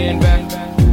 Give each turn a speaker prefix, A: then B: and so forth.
A: Thinking back,